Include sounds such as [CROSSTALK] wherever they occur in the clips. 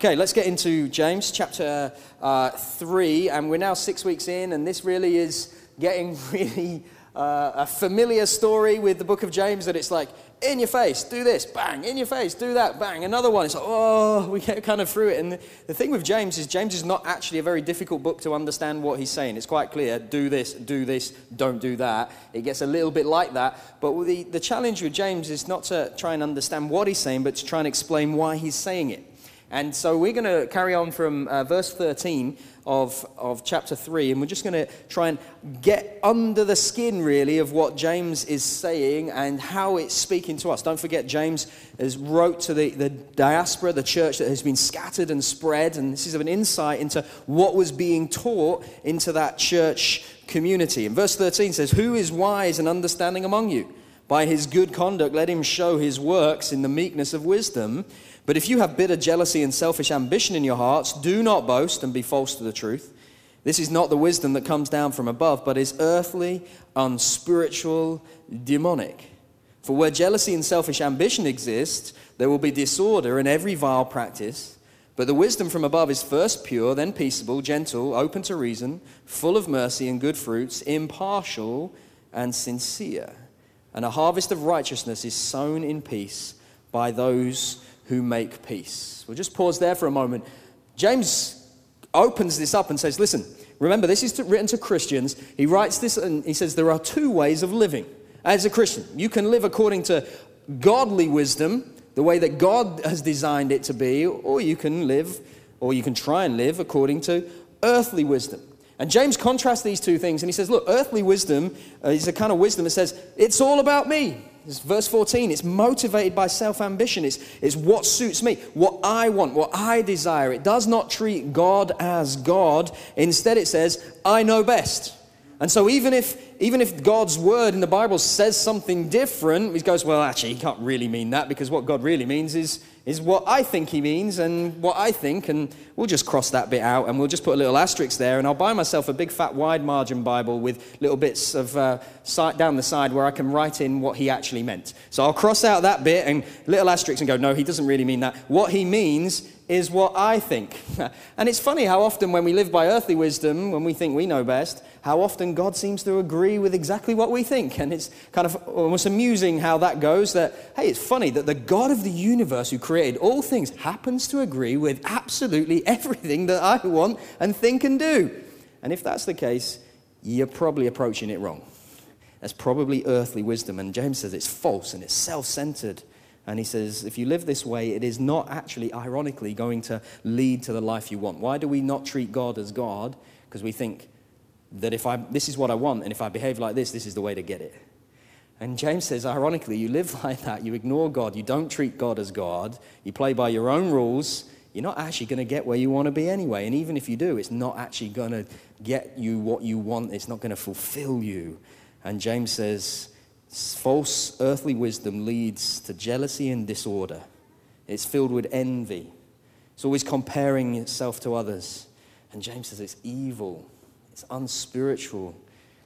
Okay, let's get into James chapter uh, 3, and we're now six weeks in, and this really is getting [LAUGHS] really uh, a familiar story with the book of James that it's like, in your face, do this, bang, in your face, do that, bang, another one. It's like, oh, [LAUGHS] we get kind of through it. And the, the thing with James is, James is not actually a very difficult book to understand what he's saying. It's quite clear do this, do this, don't do that. It gets a little bit like that. But the, the challenge with James is not to try and understand what he's saying, but to try and explain why he's saying it. And so we're going to carry on from uh, verse 13 of, of chapter 3, and we're just going to try and get under the skin, really, of what James is saying and how it's speaking to us. Don't forget, James has wrote to the, the diaspora, the church that has been scattered and spread, and this is an insight into what was being taught into that church community. And verse 13 says, Who is wise and understanding among you? By his good conduct, let him show his works in the meekness of wisdom. But if you have bitter jealousy and selfish ambition in your hearts, do not boast and be false to the truth. This is not the wisdom that comes down from above, but is earthly, unspiritual, demonic. For where jealousy and selfish ambition exist, there will be disorder and every vile practice. But the wisdom from above is first pure, then peaceable, gentle, open to reason, full of mercy and good fruits, impartial and sincere. And a harvest of righteousness is sown in peace by those who make peace. We'll just pause there for a moment. James opens this up and says, Listen, remember, this is to, written to Christians. He writes this and he says, There are two ways of living as a Christian. You can live according to godly wisdom, the way that God has designed it to be, or you can live, or you can try and live according to earthly wisdom. And James contrasts these two things and he says, Look, earthly wisdom is a kind of wisdom that says, It's all about me. It's verse 14. It's motivated by self ambition. It's, it's what suits me, what I want, what I desire. It does not treat God as God. Instead, it says, I know best. And so, even if, even if God's word in the Bible says something different, he goes, Well, actually, he can't really mean that because what God really means is is what I think he means and what I think, and we'll just cross that bit out and we'll just put a little asterisk there. And I'll buy myself a big, fat, wide margin Bible with little bits of uh, down the side where I can write in what he actually meant. So I'll cross out that bit and little asterisks and go, no, he doesn't really mean that. What he means is what I think. [LAUGHS] and it's funny how often when we live by earthly wisdom, when we think we know best, how often God seems to agree with exactly what we think. And it's kind of almost amusing how that goes that, hey, it's funny that the God of the universe who created all things happens to agree with absolutely [LAUGHS] everything that I want and think and do. And if that's the case, you're probably approaching it wrong. That's probably earthly wisdom. And James says it's false and it's self centered. And he says, if you live this way, it is not actually, ironically, going to lead to the life you want. Why do we not treat God as God? Because we think that if I, this is what I want, and if I behave like this, this is the way to get it. And James says, ironically, you live [LAUGHS] like that. You ignore God. You don't treat God as God. You play by your own rules. You're not actually going to get where you want to be anyway. And even if you do, it's not actually going to get you what you want. It's not going to fulfill you. And James says, False earthly wisdom leads to jealousy and disorder. It's filled with envy. It's always comparing itself to others. And James says it's evil, it's unspiritual.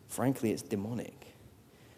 Frankly, it's demonic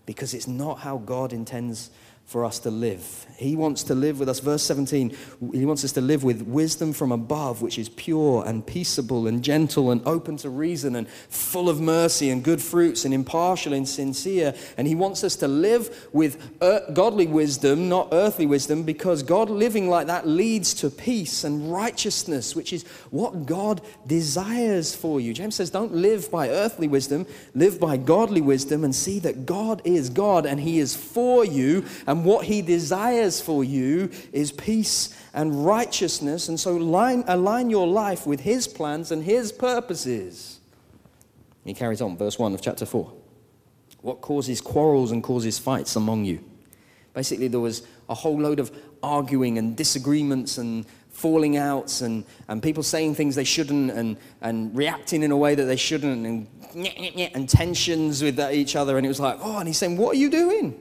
because it's not how God intends for us to live. He wants to live with us. Verse 17, he wants us to live with wisdom from above, which is pure and peaceable and gentle and open to reason and full of mercy and good fruits and impartial and sincere. And he wants us to live with godly wisdom, not earthly wisdom, because God living like that leads to peace and righteousness, which is what God desires for you. James says, don't live by earthly wisdom, live by godly wisdom and see that God is God and he is for you. And and what he desires for you is peace and righteousness. And so align your life with his plans and his purposes. He carries on, verse 1 of chapter 4. What causes quarrels and causes fights among you? Basically, there was a whole load of arguing and disagreements and falling outs and, and people saying things they shouldn't and, and reacting in a way that they shouldn't and, and tensions with each other. And it was like, oh, and he's saying, What are you doing?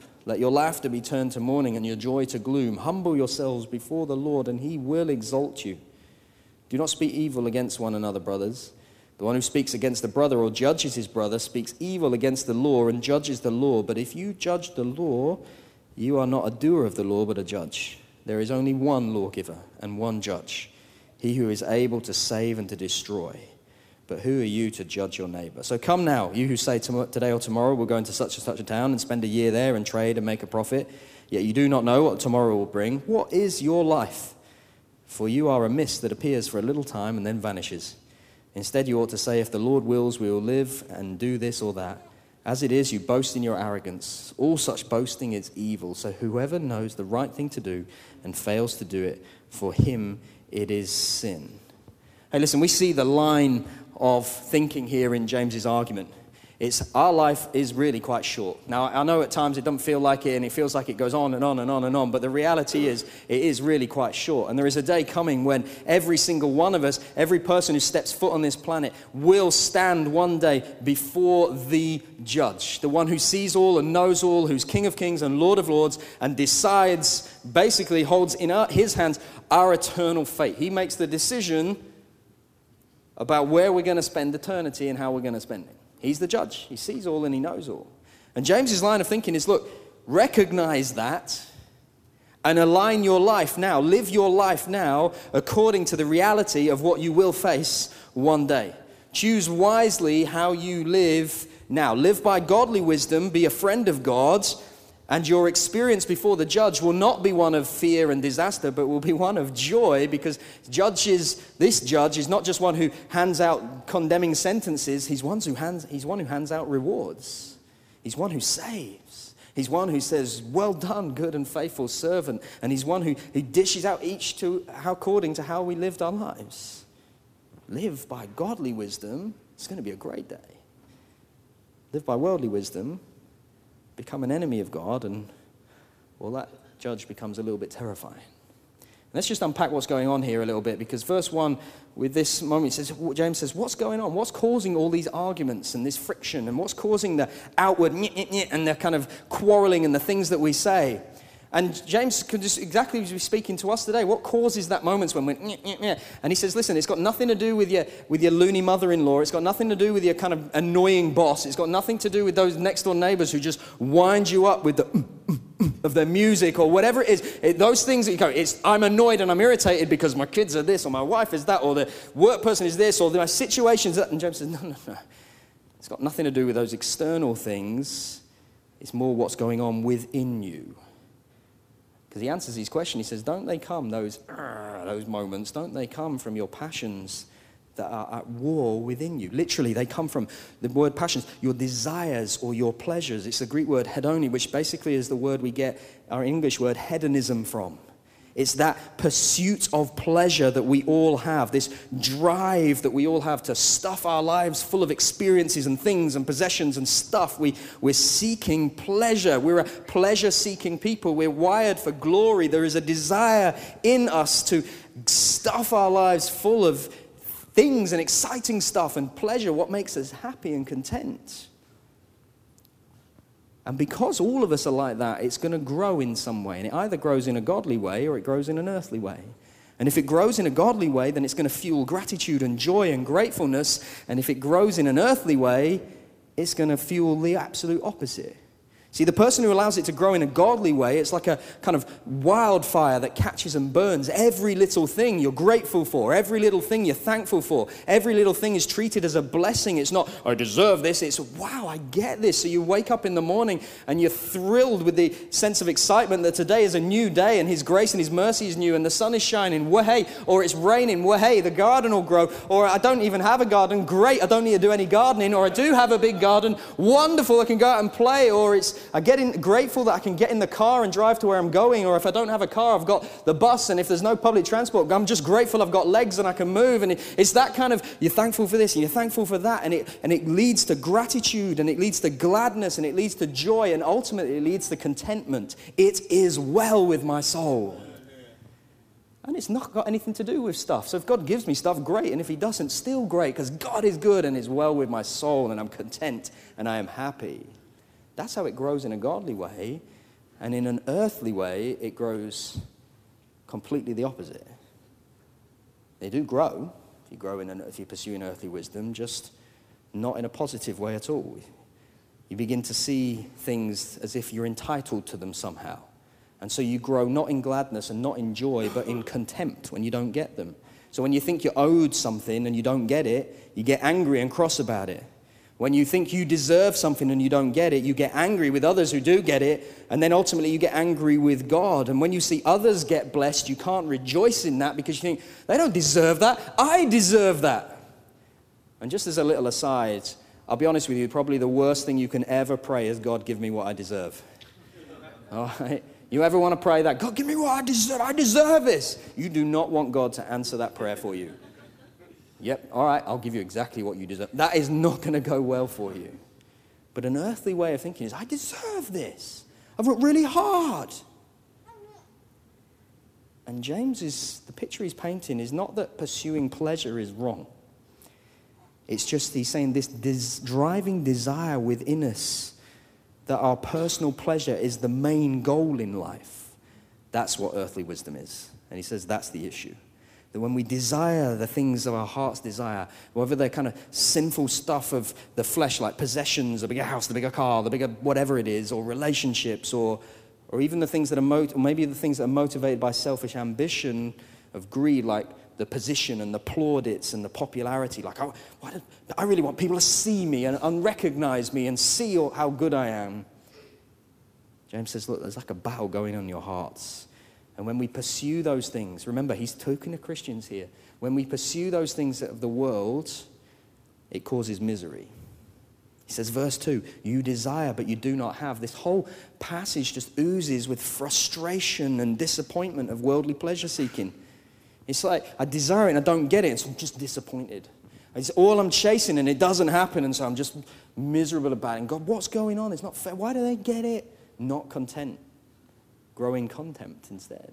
Let your laughter be turned to mourning and your joy to gloom. Humble yourselves before the Lord, and he will exalt you. Do not speak evil against one another, brothers. The one who speaks against a brother or judges his brother speaks evil against the law and judges the law. But if you judge the law, you are not a doer of the law, but a judge. There is only one lawgiver and one judge, he who is able to save and to destroy but who are you to judge your neighbor? So come now, you who say today or tomorrow we'll go into such and such a town and spend a year there and trade and make a profit, yet you do not know what tomorrow will bring. What is your life? For you are a mist that appears for a little time and then vanishes. Instead, you ought to say, If the Lord wills, we will live and do this or that. As it is, you boast in your arrogance. All such boasting is evil. So whoever knows the right thing to do and fails to do it, for him it is sin. Hey, listen, we see the line of thinking here in James's argument. It's our life is really quite short. Now, I know at times it doesn't feel like it and it feels like it goes on and on and on and on, but the reality is it is really quite short. And there is a day coming when every single one of us, every person who steps foot on this planet, will stand one day before the judge, the one who sees all and knows all, who's King of Kings and Lord of Lords, and decides, basically holds in our, his hands our eternal fate. He makes the decision about where we're going to spend eternity and how we're going to spend it. He's the judge. He sees all and he knows all. And James's line of thinking is look, recognize that and align your life now, live your life now according to the reality of what you will face one day. Choose wisely how you live now. Live by godly wisdom, be a friend of God's, and your experience before the judge will not be one of fear and disaster, but will be one of joy because judges, this judge is not just one who hands out condemning sentences, he's one who hands, he's one who hands out rewards. He's one who saves. He's one who says, Well done, good and faithful servant. And he's one who, who dishes out each to how according to how we lived our lives. Live by godly wisdom, it's going to be a great day. Live by worldly wisdom, become an enemy of God, and well, that judge becomes a little bit terrifying. Let's just unpack what's going on here a little bit because verse 1, with this moment, says, James says, What's going on? What's causing all these arguments and this friction? And what's causing the outward and the kind of quarreling and the things that we say? And James could just exactly be speaking to us today. What causes that moments when we're, and he says, listen, it's got nothing to do with your, with your loony mother-in-law. It's got nothing to do with your kind of annoying boss. It's got nothing to do with those next door neighbors who just wind you up with the mm, mm, mm, of their music or whatever it is. It, those things that you go, it's, I'm annoyed and I'm irritated because my kids are this or my wife is that or the work person is this or my situation's that. And James says, no, no, no. It's got nothing to do with those external things. It's more what's going on within you. Because he answers his question. He says, Don't they come, those, [CLEARS THROAT] those moments, don't they come from your passions that are at war within you? Literally, they come from the word passions, your desires or your pleasures. It's the Greek word hedoni, which basically is the word we get our English word hedonism from. It's that pursuit of pleasure that we all have, this drive that we all have to stuff our lives full of experiences and things and possessions and stuff. We, we're seeking pleasure. We're a pleasure seeking people. We're wired for glory. There is a desire in us to stuff our lives full of things and exciting stuff and pleasure, what makes us happy and content. And because all of us are like that, it's going to grow in some way. And it either grows in a godly way or it grows in an earthly way. And if it grows in a godly way, then it's going to fuel gratitude and joy and gratefulness. And if it grows in an earthly way, it's going to fuel the absolute opposite See, the person who allows it to grow in a godly way, it's like a kind of wildfire that catches and burns every little thing you're grateful for, every little thing you're thankful for. Every little thing is treated as a blessing. It's not, I deserve this. It's, wow, I get this. So you wake up in the morning and you're thrilled with the sense of excitement that today is a new day and His grace and His mercy is new and the sun is shining. Way, or it's raining. Way, the garden will grow. Or I don't even have a garden. Great, I don't need to do any gardening. Or I do have a big garden. Wonderful, I can go out and play. Or it's, I get in, grateful that I can get in the car and drive to where I'm going, or if I don't have a car, I've got the bus, and if there's no public transport, I'm just grateful I've got legs and I can move. And it, it's that kind of, you're thankful for this and you're thankful for that, and it, and it leads to gratitude, and it leads to gladness, and it leads to joy, and ultimately it leads to contentment. It is well with my soul. And it's not got anything to do with stuff. So if God gives me stuff, great. And if He doesn't, still great, because God is good and is well with my soul, and I'm content and I am happy. That's how it grows in a godly way. And in an earthly way, it grows completely the opposite. They do grow if you grow in an, if you pursue an earthly wisdom, just not in a positive way at all. You begin to see things as if you're entitled to them somehow. And so you grow not in gladness and not in joy, but in contempt when you don't get them. So when you think you're owed something and you don't get it, you get angry and cross about it. When you think you deserve something and you don't get it, you get angry with others who do get it, and then ultimately you get angry with God. And when you see others get blessed, you can't rejoice in that because you think, they don't deserve that. I deserve that. And just as a little aside, I'll be honest with you, probably the worst thing you can ever pray is, God, give me what I deserve. All right? You ever want to pray that? God, give me what I deserve. I deserve this. You do not want God to answer that prayer for you. Yep, all right, I'll give you exactly what you deserve. That is not going to go well for you. But an earthly way of thinking is, I deserve this. I've worked really hard. And James is, the picture he's painting is not that pursuing pleasure is wrong. It's just he's saying this, driving desire within us that our personal pleasure is the main goal in life. That's what earthly wisdom is. And he says that's the issue. That when we desire the things of our heart's desire, whether they're kind of sinful stuff of the flesh, like possessions, the bigger house, the bigger car, the bigger whatever it is, or relationships, or, or even the things that are, mot- maybe the things that are motivated by selfish ambition of greed, like the position and the plaudits and the popularity. Like, I, I really want people to see me and, and recognize me and see how good I am. James says, look, there's like a battle going on in your hearts. And when we pursue those things, remember, he's talking to Christians here. When we pursue those things of the world, it causes misery. He says, verse 2, you desire, but you do not have. This whole passage just oozes with frustration and disappointment of worldly pleasure seeking. It's like, I desire it and I don't get it, and so I'm just disappointed. It's all I'm chasing and it doesn't happen, and so I'm just miserable about it. And God, what's going on? It's not fair. Why do they get it? Not content growing contempt instead.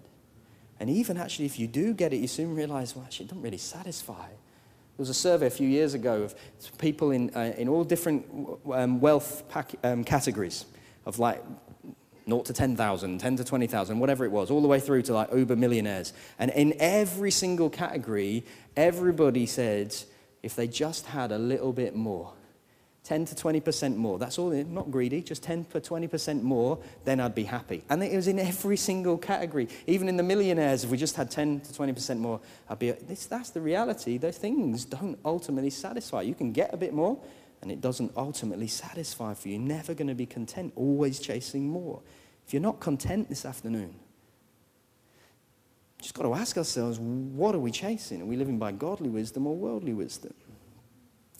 And even actually, if you do get it, you soon realize, well, actually, it doesn't really satisfy. There was a survey a few years ago of people in, uh, in all different um, wealth pack, um, categories of like 0 to 10,000, 10 to 20,000, whatever it was, all the way through to like uber millionaires. And in every single category, everybody said if they just had a little bit more, 10 to 20% more. That's all, eh, not greedy, just 10 to 20% more, then I'd be happy. And it was in every single category. Even in the millionaires, if we just had 10 to 20% more, I'd be, this, that's the reality. Those things don't ultimately satisfy. You can get a bit more, and it doesn't ultimately satisfy for you. You're never going to be content, always chasing more. If you're not content this afternoon, just got to ask ourselves, what are we chasing? Are we living by godly wisdom or worldly wisdom?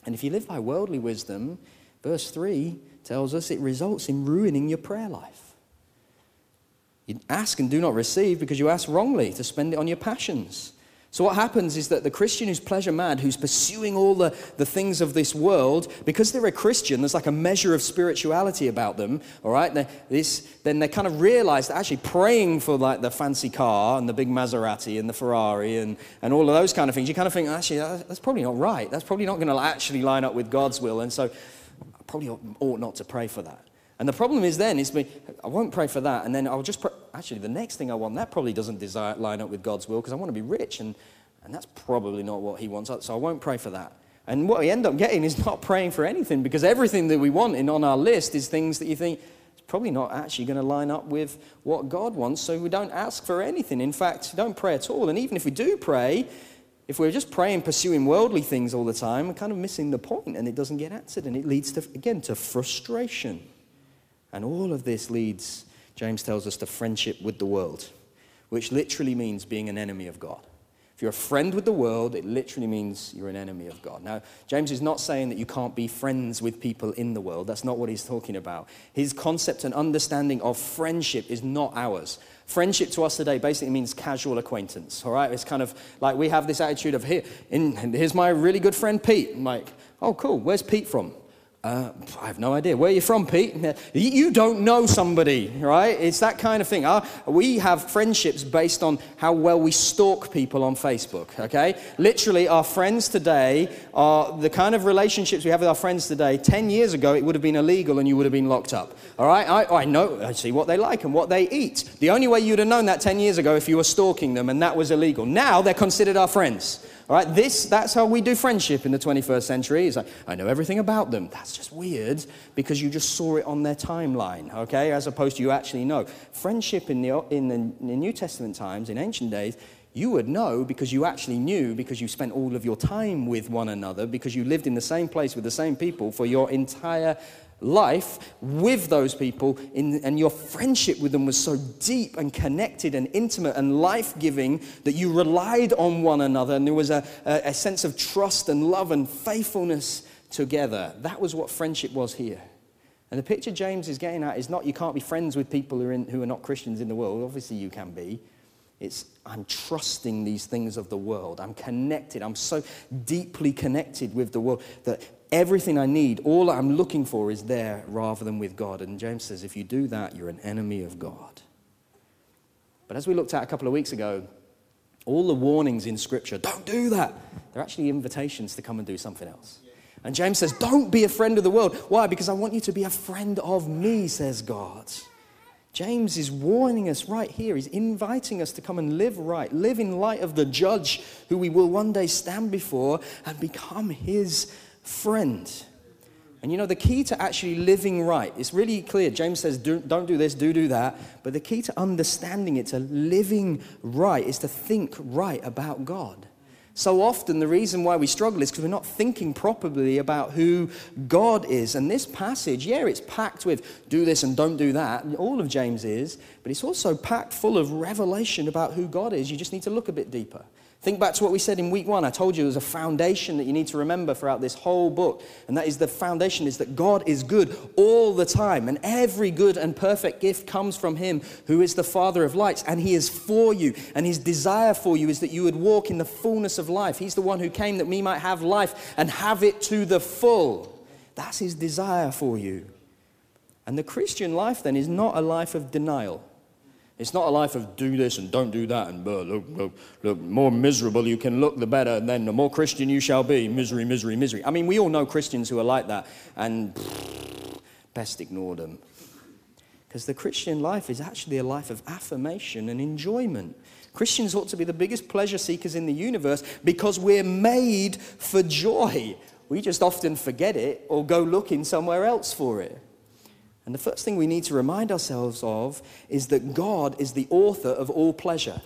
And if you live by worldly wisdom, verse 3 tells us it results in ruining your prayer life. You ask and do not receive because you ask wrongly to spend it on your passions. So, what happens is that the Christian who's pleasure mad, who's pursuing all the, the things of this world, because they're a Christian, there's like a measure of spirituality about them, all right? this, then they kind of realize that actually praying for like the fancy car and the big Maserati and the Ferrari and, and all of those kind of things, you kind of think, actually, that's probably not right. That's probably not going to actually line up with God's will. And so, I probably ought not to pray for that. And the problem is then is me, I won't pray for that, and then I'll just pray. Actually, the next thing I want, that probably doesn't desire, line up with God's will because I want to be rich, and, and that's probably not what He wants. So I won't pray for that. And what we end up getting is [LAUGHS] not praying for anything because everything that we want in on our list is things that you think it's probably not actually going to line up with what God wants. So we don't ask for anything. In fact, don't pray at all. And even if we do pray, if we're just praying, pursuing worldly things all the time, we're kind of missing the point and it doesn't get answered. And it leads to, again, to frustration. And all of this leads, James tells us, to friendship with the world, which literally means being an enemy of God. If you're a friend with the world, it literally means you're an enemy of God. Now, James is not saying that you can't be friends with people in the world. That's not what he's talking about. His concept and understanding of friendship is not ours. Friendship to us today basically means casual acquaintance, all right? It's kind of like we have this attitude of here, in, here's my really good friend Pete. I'm like, oh, cool, where's Pete from? Uh, I have no idea. Where are you from, Pete? You don't know somebody, right? It's that kind of thing. Our, we have friendships based on how well we stalk people on Facebook, okay? Literally, our friends today are the kind of relationships we have with our friends today. 10 years ago, it would have been illegal and you would have been locked up, all right? I, I know, I see what they like and what they eat. The only way you'd have known that 10 years ago if you were stalking them and that was illegal. Now they're considered our friends. All right, this, that's how we do friendship in the 21st century. It's like, I know everything about them. That's just weird because you just saw it on their timeline, okay, as opposed to you actually know. Friendship in the, in the, in the New Testament times, in ancient days, you would know because you actually knew because you spent all of your time with one another, because you lived in the same place with the same people for your entire life with those people, in, and your friendship with them was so deep and connected and intimate and life giving that you relied on one another, and there was a, a, a sense of trust and love and faithfulness together. That was what friendship was here. And the picture James is getting at is not you can't be friends with people who are, in, who are not Christians in the world. Obviously, you can be. It's I'm trusting these things of the world. I'm connected. I'm so deeply connected with the world that everything I need, all I'm looking for is there rather than with God. And James says, if you do that, you're an enemy of God. But as we looked at a couple of weeks ago, all the warnings in Scripture, don't do that, they're actually invitations to come and do something else. And James says, don't be a friend of the world. Why? Because I want you to be a friend of me, says God. James is warning us right here. He's inviting us to come and live right, live in light of the judge who we will one day stand before and become his friend. And you know, the key to actually living right, it's really clear. James says, do, not do this, do do that. But the key to understanding it, to living right, is to think right about God. So often, the reason why we struggle is because we're not thinking properly about who God is. And this passage, yeah, it's packed with do this and don't do that. All of James is, but it's also packed full of revelation about who God is. You just need to look a bit deeper. Think back to what we said in week one. I told you there's a foundation that you need to remember throughout this whole book. And that is the foundation is that God is good all the time. And every good and perfect gift comes from Him who is the Father of lights. And He is for you. And His desire for you is that you would walk in the fullness of life. He's the one who came that we might have life and have it to the full. That's His desire for you. And the Christian life then is not a life of denial. It's not a life of do this and don't do that and uh, look, look, look, more miserable you can look, the better, and then the more Christian you shall be. Misery, misery, misery. I mean, we all know Christians who are like that, and best ignore them. Because the Christian life is actually a life of affirmation and enjoyment. Christians ought to be the biggest pleasure seekers in the universe because we're made for joy. We just often forget it or go looking somewhere else for it. And the first thing we need to remind ourselves of is that God is the author of all pleasure.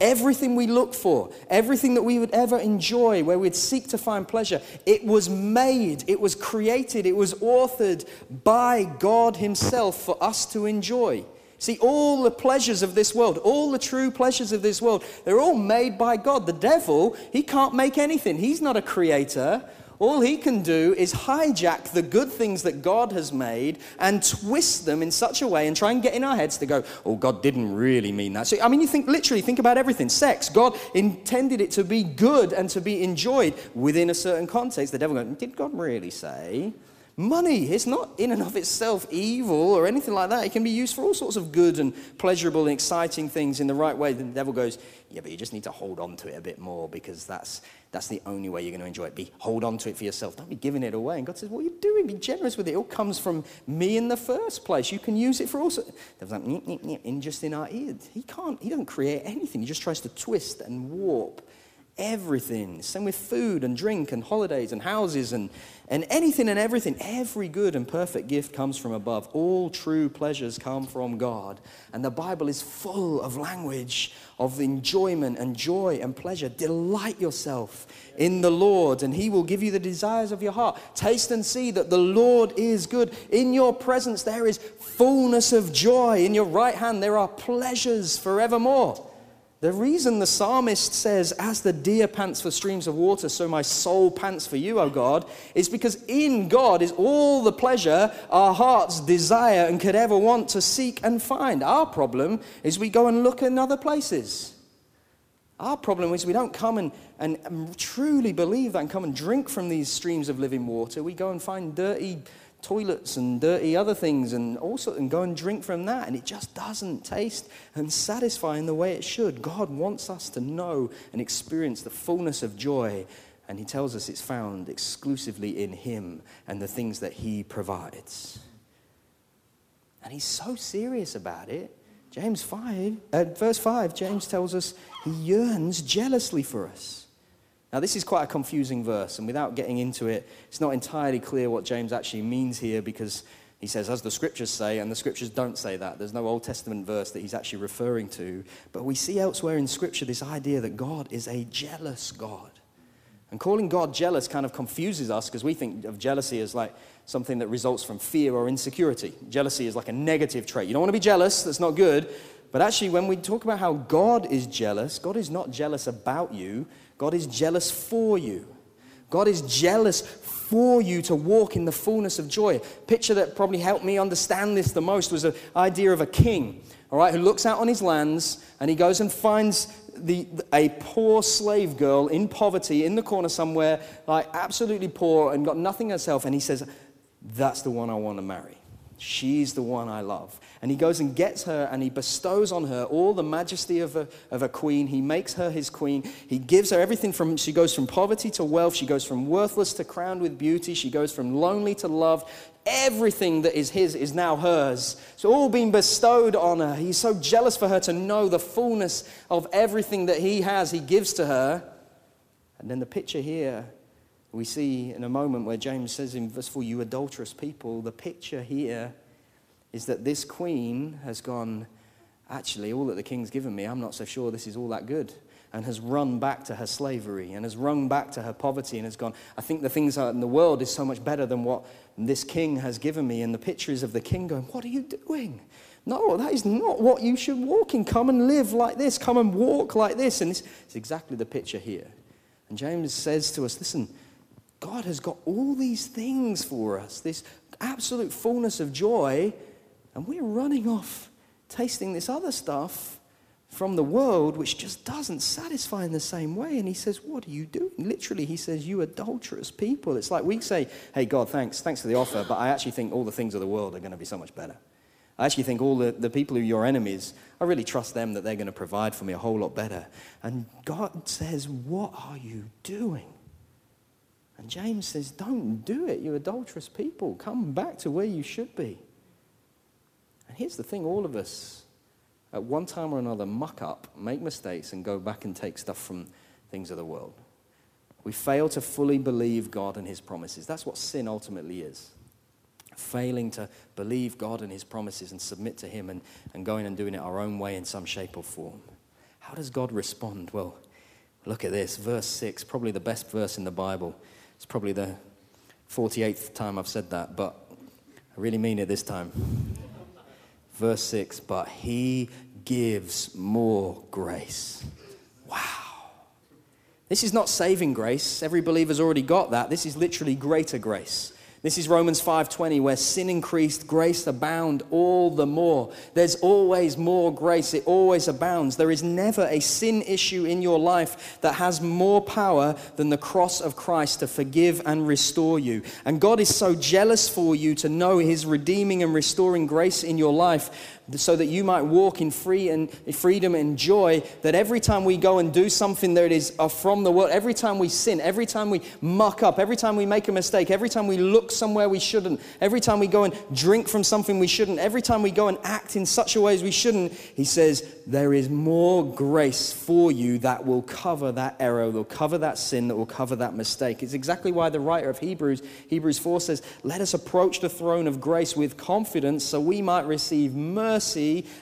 Everything we look for, everything that we would ever enjoy, where we'd seek to find pleasure, it was made, it was created, it was authored by God Himself for us to enjoy. See, all the pleasures of this world, all the true pleasures of this world, they're all made by God. The devil, he can't make anything. He's not a creator. All he can do is hijack the good things that God has made and twist them in such a way and try and get in our heads to go, oh, God didn't really mean that. So, I mean, you think literally, think about everything. Sex, God intended it to be good and to be enjoyed within a certain context. The devil goes, did God really say? Money, it's not in and of itself evil or anything like that. It can be used for all sorts of good and pleasurable and exciting things in the right way. Then the devil goes, Yeah, but you just need to hold on to it a bit more because that's, that's the only way you're going to enjoy it. Be hold on to it for yourself. Don't be giving it away. And God says, What are you doing? Be generous with it. It all comes from me in the first place. You can use it for all sorts. Devil's like, in just in our ears. He can't, he doesn't create anything. He just tries to twist and warp everything. Same with food and drink and holidays and houses and, and anything and everything. Every good and perfect gift comes from above. All true pleasures come from God. And the Bible is full of language of enjoyment and joy and pleasure. Delight yourself in the Lord, and He will give you the desires of your heart. Taste and see that the Lord is good. In your presence, there is fullness of joy. In your right hand, there are pleasures forevermore. The reason the psalmist says, As the deer pants for streams of water, so my soul pants for you, O God, is because in God is all the pleasure our hearts desire and could ever want to seek and find. Our problem is we go and look in other places. Our problem is we don't come and, and, truly believe that and come and drink from these streams of living water. We go and find dirty toilets and dirty other things and also and go and drink from that and it just doesn't taste and satisfy in the way it should. God wants us to know and experience the fullness of joy and he tells us it's found exclusively in him and the things that he provides. And he's so serious about it. James 5 uh, verse 5 james tells us he yearns jealously for us now, this is quite a confusing verse, and without getting into it, it's not entirely clear what James actually means here because he says, as the scriptures say, and the scriptures don't say that. There's no Old Testament verse that he's actually referring to. But we see elsewhere in scripture this idea that God is a jealous God. And calling God jealous kind of confuses us because we think of jealousy as like something that results from fear or insecurity. Jealousy is like a negative trait. You don't want to be jealous, that's not good. But actually, when we talk about how God is jealous, God is not jealous about you, God is jealous for you. God is jealous for you to walk in the fullness of joy. Picture that probably helped me understand this the most was the idea of a king, all right, who looks out on his lands and he goes and finds the, a poor slave girl in poverty in the corner somewhere, like absolutely poor and got nothing herself, and he says, That's the one I want to marry. She's the one I love. And he goes and gets her and he bestows on her all the majesty of a, of a queen. He makes her his queen. He gives her everything from, she goes from poverty to wealth. She goes from worthless to crowned with beauty. She goes from lonely to loved. Everything that is his is now hers. It's all been bestowed on her. He's so jealous for her to know the fullness of everything that he has, he gives to her. And then the picture here we see in a moment where James says in verse 4, You adulterous people, the picture here is that this queen has gone, Actually, all that the king's given me, I'm not so sure this is all that good. And has run back to her slavery and has run back to her poverty and has gone, I think the things in the world is so much better than what this king has given me. And the picture is of the king going, What are you doing? No, that is not what you should walk in. Come and live like this. Come and walk like this. And it's exactly the picture here. And James says to us, Listen, God has got all these things for us, this absolute fullness of joy, and we're running off tasting this other stuff from the world which just doesn't satisfy in the same way. And he says, What are you doing? Literally, he says, You adulterous people. It's like we say, Hey, God, thanks, thanks for the offer, but I actually think all the things of the world are going to be so much better. I actually think all the, the people who are your enemies, I really trust them that they're going to provide for me a whole lot better. And God says, What are you doing? And James says, Don't do it, you adulterous people. Come back to where you should be. And here's the thing all of us, at one time or another, muck up, make mistakes, and go back and take stuff from things of the world. We fail to fully believe God and His promises. That's what sin ultimately is. Failing to believe God and His promises and submit to Him and, and going and doing it our own way in some shape or form. How does God respond? Well, look at this. Verse 6, probably the best verse in the Bible. It's probably the 48th time I've said that, but I really mean it this time. Verse 6 But he gives more grace. Wow. This is not saving grace. Every believer's already got that. This is literally greater grace. This is Romans 5:20 where sin increased, grace abound all the more. There's always more grace. It always abounds. There is never a sin issue in your life that has more power than the cross of Christ to forgive and restore you. And God is so jealous for you to know his redeeming and restoring grace in your life so that you might walk in free and freedom and joy. That every time we go and do something that is uh, from the world, every time we sin, every time we muck up, every time we make a mistake, every time we look somewhere we shouldn't, every time we go and drink from something we shouldn't, every time we go and act in such a way as we shouldn't, he says, there is more grace for you that will cover that error, that will cover that sin, that will cover that mistake. It's exactly why the writer of Hebrews, Hebrews 4 says, Let us approach the throne of grace with confidence so we might receive mercy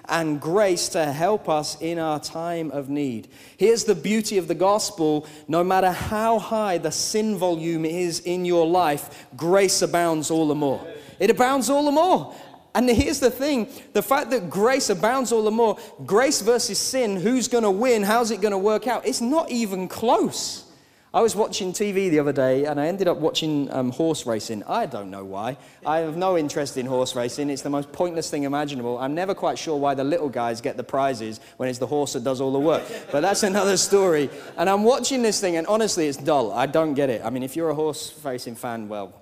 and grace to help us in our time of need. Here's the beauty of the gospel no matter how high the sin volume is in your life, grace abounds all the more. It abounds all the more. And here's the thing the fact that grace abounds all the more, grace versus sin, who's going to win? How's it going to work out? It's not even close. I was watching TV the other day and I ended up watching um, horse racing. I don't know why. I have no interest in horse racing. It's the most pointless thing imaginable. I'm never quite sure why the little guys get the prizes when it's the horse that does all the work. But that's [LAUGHS] another story. And I'm watching this thing and honestly, it's dull. I don't get it. I mean, if you're a horse racing fan, well,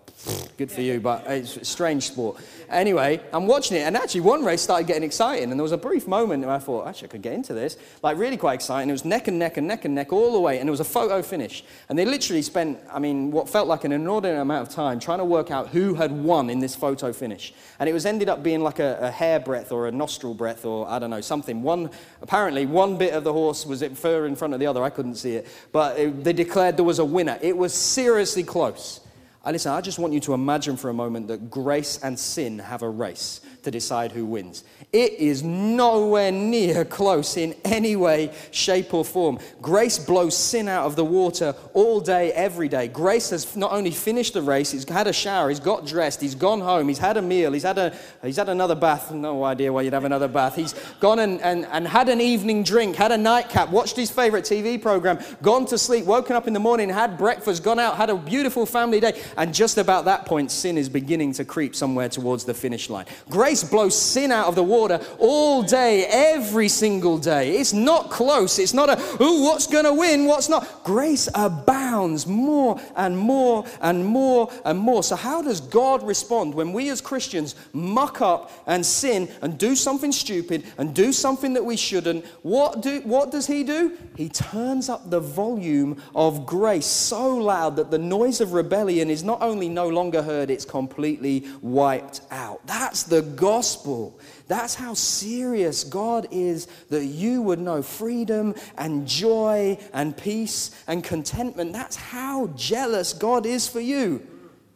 good for you, but it's a strange sport. Anyway, I'm watching it, and actually, one race started getting exciting, and there was a brief moment where I thought, actually, I could get into this. Like, really quite exciting. It was neck and neck and neck and neck all the way, and it was a photo finish. And they literally spent, I mean, what felt like an inordinate amount of time trying to work out who had won in this photo finish. And it was ended up being like a, a hair breadth or a nostril breadth or I don't know, something. One, apparently, one bit of the horse was fur in front of the other. I couldn't see it. But it, they declared there was a winner. It was seriously close. And listen, I just want you to imagine for a moment that grace and sin have a race to decide who wins. It is nowhere near close in any way, shape, or form. Grace blows sin out of the water all day, every day. Grace has not only finished the race, he's had a shower, he's got dressed, he's gone home, he's had a meal, he's had, a, he's had another bath. No idea why you'd have another bath. He's gone and, and, and had an evening drink, had a nightcap, watched his favorite TV program, gone to sleep, woken up in the morning, had breakfast, gone out, had a beautiful family day. And just about that point, sin is beginning to creep somewhere towards the finish line. Grace grace blows sin out of the water all day, every single day. It's not close. It's not a, ooh, what's going to win? What's not? Grace abounds more and more and more and more. So, how does God respond when we as Christians muck up and sin and do something stupid and do something that we shouldn't? What, do, what does He do? He turns up the volume of grace so loud that the noise of rebellion is not only no longer heard, it's completely wiped out. That's the gospel. That's how serious God is that you would know freedom and joy and peace and contentment. That's how jealous God is for you.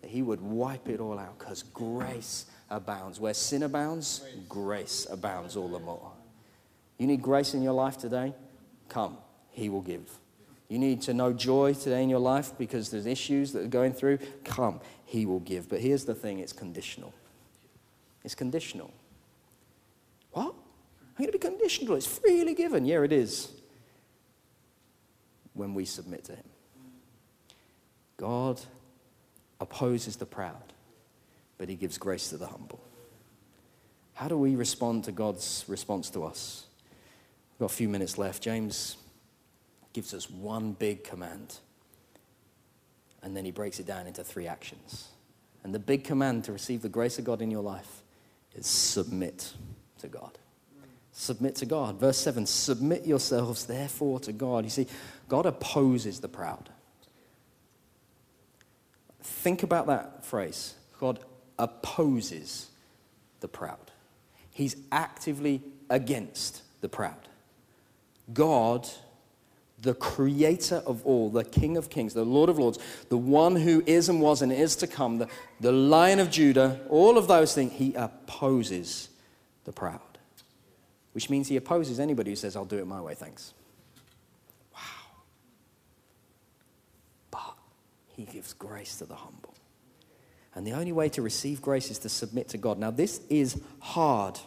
He would wipe it all out because grace abounds. Where sin abounds, grace abounds all the more. You need grace in your life today? Come, He will give. You need to know joy today in your life because there's issues that are going through? Come, He will give. But here's the thing it's conditional. It's conditional. What? I'm going to be conditional. It's freely given. Yeah, it is. When we submit to Him. God opposes the proud, but He gives grace to the humble. How do we respond to God's response to us? We've got a few minutes left. James gives us one big command, and then he breaks it down into three actions. And the big command to receive the grace of God in your life is submit to God. Submit to God. Verse 7 Submit yourselves, therefore, to God. You see, God opposes the proud. Think about that phrase God opposes the proud, He's actively against the proud. God the creator of all, the King of kings, the Lord of lords, the one who is and was and is to come, the, the Lion of Judah, all of those things, he opposes the proud. Which means he opposes anybody who says, I'll do it my way, thanks. Wow. But he gives grace to the humble. And the only way to receive grace is to submit to God. Now, this is hard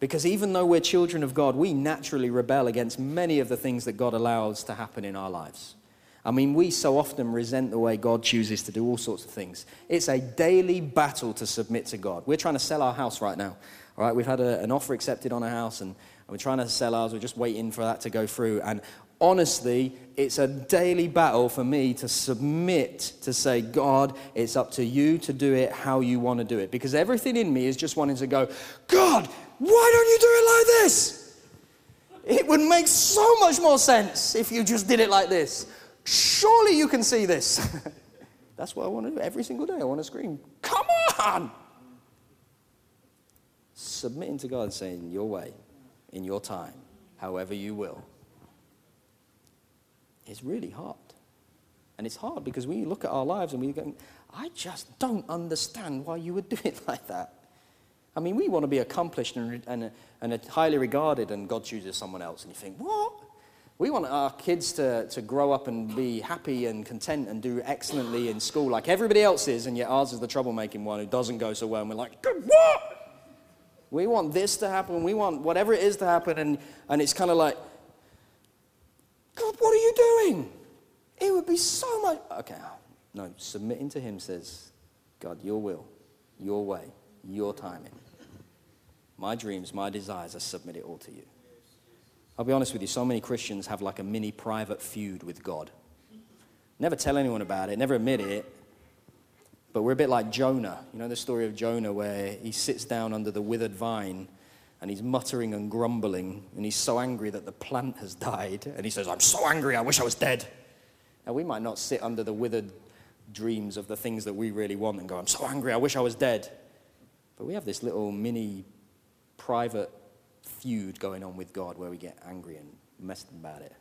because even though we're children of God, we naturally rebel against many of the things that God allows to happen in our lives. I mean, we so often resent the way God chooses to do all sorts of things. It's a daily battle to submit to God. We're trying to sell our house right now. All right, we've had a, an offer accepted on a house and, and we're trying to sell ours. We're just waiting for that to go through. And honestly, it's a daily battle for me to submit to say, God, it's up to you to do it how you want to do it. Because everything in me is just wanting to go, God, why don't you do it like this? It would make so much more sense if you just did it like this. Surely you can see this. [LAUGHS] That's what I want to do every single day. I want to scream, Come on! Submitting to God and saying, Your way, in your time, however you will, is really hard. And it's hard because we look at our lives and we go, I just don't understand why you would do it [LAUGHS] like that. I mean, we want to be accomplished and, and, and highly regarded, and God chooses someone else. And you think, what? We want our kids to, to grow up and be happy and content and do excellently in school like everybody else is, and yet ours is the troublemaking one who doesn't go so well. And we're like, what? We want this to happen. We want whatever it is to happen. And, and it's kind of like, God, what are you doing? It would be so much. Okay, no, submitting to Him says, God, your will, your way, your timing. My dreams, my desires, I submit it all to you. I'll be honest with you, so many Christians have like a mini private feud with God. Never tell anyone about it, never admit it. But we're a bit like Jonah. You know the story of Jonah where he sits down under the withered vine and he's muttering and grumbling and he's so angry that the plant has died. And he says, I'm so angry, I wish I was dead. Now, we might not sit under the withered dreams of the things that we really want and go, I'm so angry, I wish I was dead. But we have this little mini private feud going on with God where we get angry and messed about it.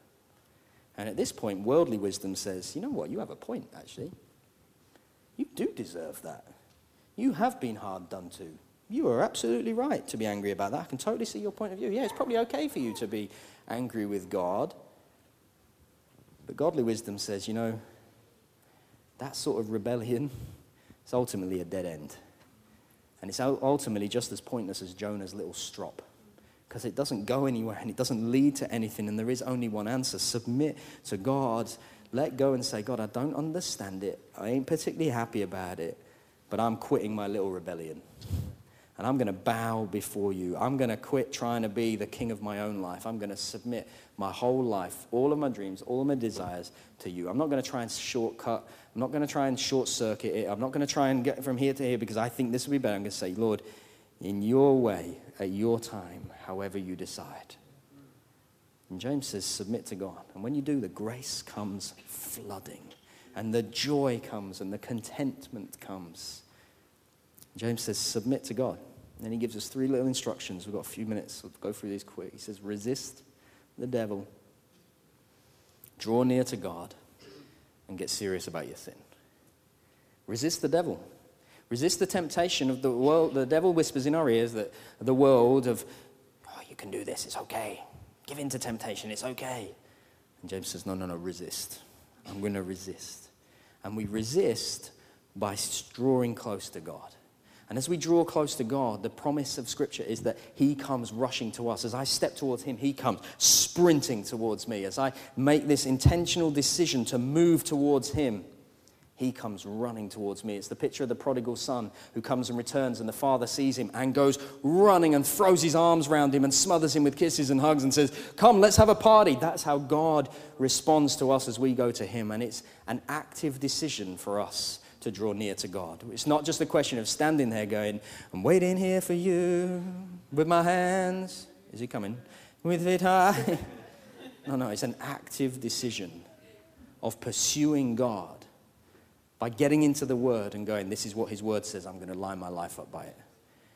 And at this point, worldly wisdom says, you know what, you have a point, actually. You do deserve that. You have been hard done to. You are absolutely right to be angry about that. I can totally see your point of view. Yeah, it's probably okay for you to be angry with God. But godly wisdom says, you know, that sort of rebellion is ultimately a dead end. And it's ultimately just as pointless as Jonah's little strop because it doesn't go anywhere and it doesn't lead to anything. And there is only one answer submit to God. Let go and say, God, I don't understand it. I ain't particularly happy about it, but I'm quitting my little rebellion. And I'm going to bow before you. I'm going to quit trying to be the king of my own life. I'm going to submit my whole life, all of my dreams, all of my desires to you. I'm not going to try and shortcut. I'm not going to try and short circuit it. I'm not going to try and get from here to here because I think this will be better. I'm going to say, Lord, in your way, at your time, however you decide. And James says, submit to God. And when you do, the grace comes flooding, and the joy comes, and the contentment comes. James says, submit to God. And then he gives us three little instructions. We've got a few minutes. We'll go through these quick. He says, resist the devil, draw near to God, and get serious about your sin. Resist the devil. Resist the temptation of the world. The devil whispers in our ears that the world of, oh, you can do this, it's okay. Give in to temptation, it's okay. And James says, no, no, no, resist. I'm going to resist. And we resist by drawing close to God. And as we draw close to God, the promise of Scripture is that He comes rushing to us. As I step towards Him, He comes sprinting towards me. As I make this intentional decision to move towards Him, He comes running towards me. It's the picture of the prodigal son who comes and returns, and the father sees him and goes running and throws his arms around him and smothers him with kisses and hugs and says, Come, let's have a party. That's how God responds to us as we go to Him. And it's an active decision for us to draw near to God. It's not just a question of standing there going, I'm waiting here for you with my hands. Is he coming? With it high. [LAUGHS] no, no, it's an active decision of pursuing God by getting into the Word and going, This is what His Word says, I'm going to line my life up by it.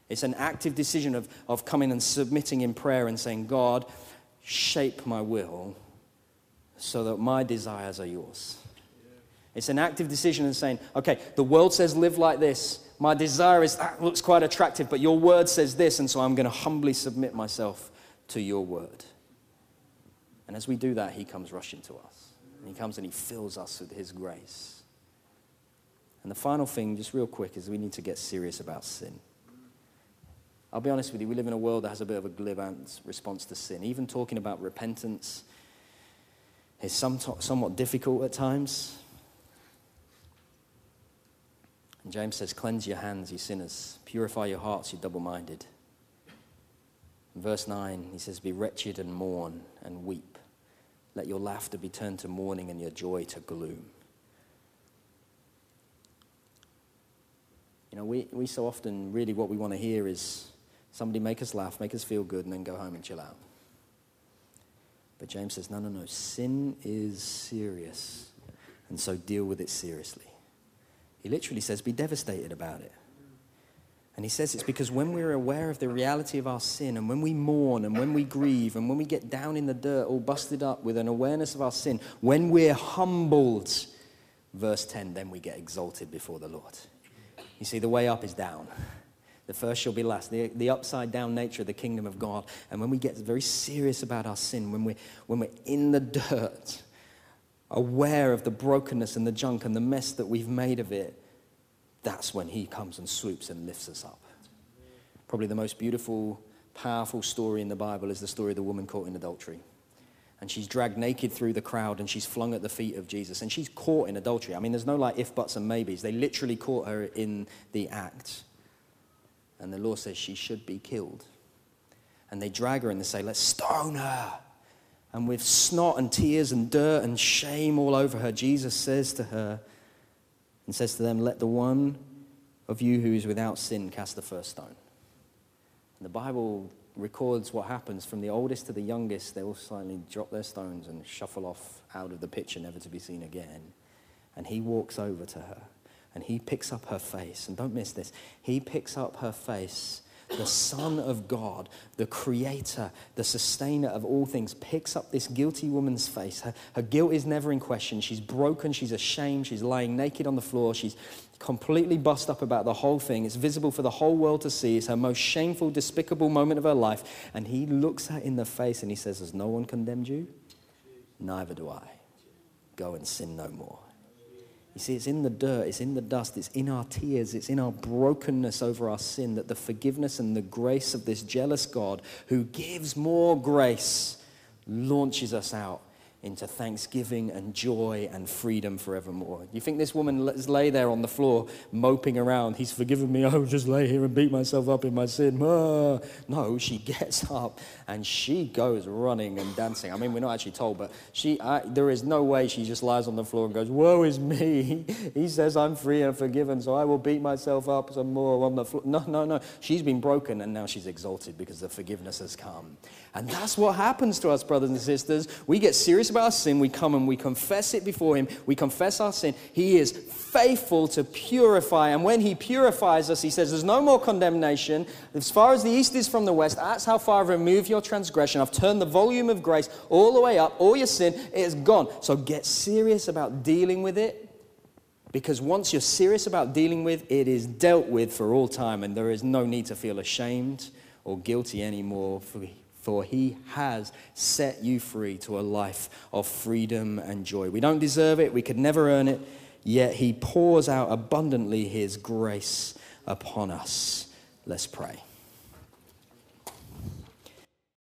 It's an active decision of, of coming and submitting in prayer and saying, God, shape my will so that my desires are yours. It's an active decision and saying, okay, the world says live like this. My desire is that looks quite attractive, but your word says this, and so I'm going to humbly submit myself to your word. And as we do that, he comes rushing to us. And he comes and he fills us with his grace. And the final thing, just real quick, is we need to get serious about sin. I'll be honest with you, we live in a world that has a bit of a glib response to sin. Even talking about repentance is somewhat difficult at times. And James says, Cleanse your hands, you sinners. Purify your hearts, you double minded. verse 9, he says, Be wretched and mourn and weep. Let your laughter be turned to mourning and your joy to gloom. You know, we, we so often, really, what we want to hear is Somebody make us laugh, make us feel good, and then go home and chill out. But James says, no, no, no. Sin is serious. And so deal with it seriously. He literally says, be devastated about it. And he says it's because when we're aware of the reality of our sin and when we mourn and when we grieve and when we get down in the dirt all busted up with an awareness of our sin, when we're humbled, verse 10, then we get exalted before the Lord. You see, the way up is down. The first shall be last, the, the upside down nature of the kingdom of God. And when we get very serious about our sin, when we're, when we're in the dirt, aware of the brokenness and the junk and the mess that we've made of it, that's when he comes and swoops and lifts us up. Probably the most beautiful, powerful story in the Bible is the story of the woman caught in adultery. And she's dragged naked through the crowd and she's flung at the feet of Jesus. And she's caught in adultery. I mean, there's no like if, buts, and maybes. They literally caught her in the act. And the law says she should be killed. And they drag her and they say, let's stone her. And with snot and tears and dirt and shame all over her, Jesus says to her, and says to them, Let the one of you who is without sin cast the first stone. And the Bible records what happens from the oldest to the youngest. They all silently drop their stones and shuffle off out of the picture, never to be seen again. And he walks over to her and he picks up her face. And don't miss this. He picks up her face the Son of God, the Creator, the Sustainer of all things, picks up this guilty woman's face. Her, her guilt is never in question. She's broken. She's ashamed. She's lying naked on the floor. She's completely bust up about the whole thing. It's visible for the whole world to see. It's her most shameful, despicable moment of her life. And he looks her in the face and he says, Has no one condemned you? Neither do I. Go and sin no more. You see, it's in the dirt, it's in the dust, it's in our tears, it's in our brokenness over our sin that the forgiveness and the grace of this jealous God who gives more grace launches us out into thanksgiving and joy and freedom forevermore. You think this woman lay there on the floor moping around, he's forgiven me, [LAUGHS] I'll just lay here and beat myself up in my sin. Ah. [LAUGHS] No, she gets up and she goes running and dancing. I mean, we're not actually told, but she, I, there is no way she just lies on the floor and goes, woe is me. [LAUGHS] He says I'm free and forgiven, so I will beat myself up some more on the floor. No, no, no. She's been broken and now she's exalted because the forgiveness has come. And that's what happens to us, brothers and sisters. We get serious about our sin, we come and we confess it before Him, we confess our sin. He is faithful to purify. And when He purifies us, He says, There's no more condemnation. As far as the east is from the west, that's how far I've removed your transgression. I've turned the volume of grace all the way up. All your sin is gone. So get serious about dealing with it. Because once you're serious about dealing with it is dealt with for all time, and there is no need to feel ashamed or guilty anymore for for he has set you free to a life of freedom and joy. We don't deserve it, we could never earn it, yet he pours out abundantly his grace upon us. Let's pray.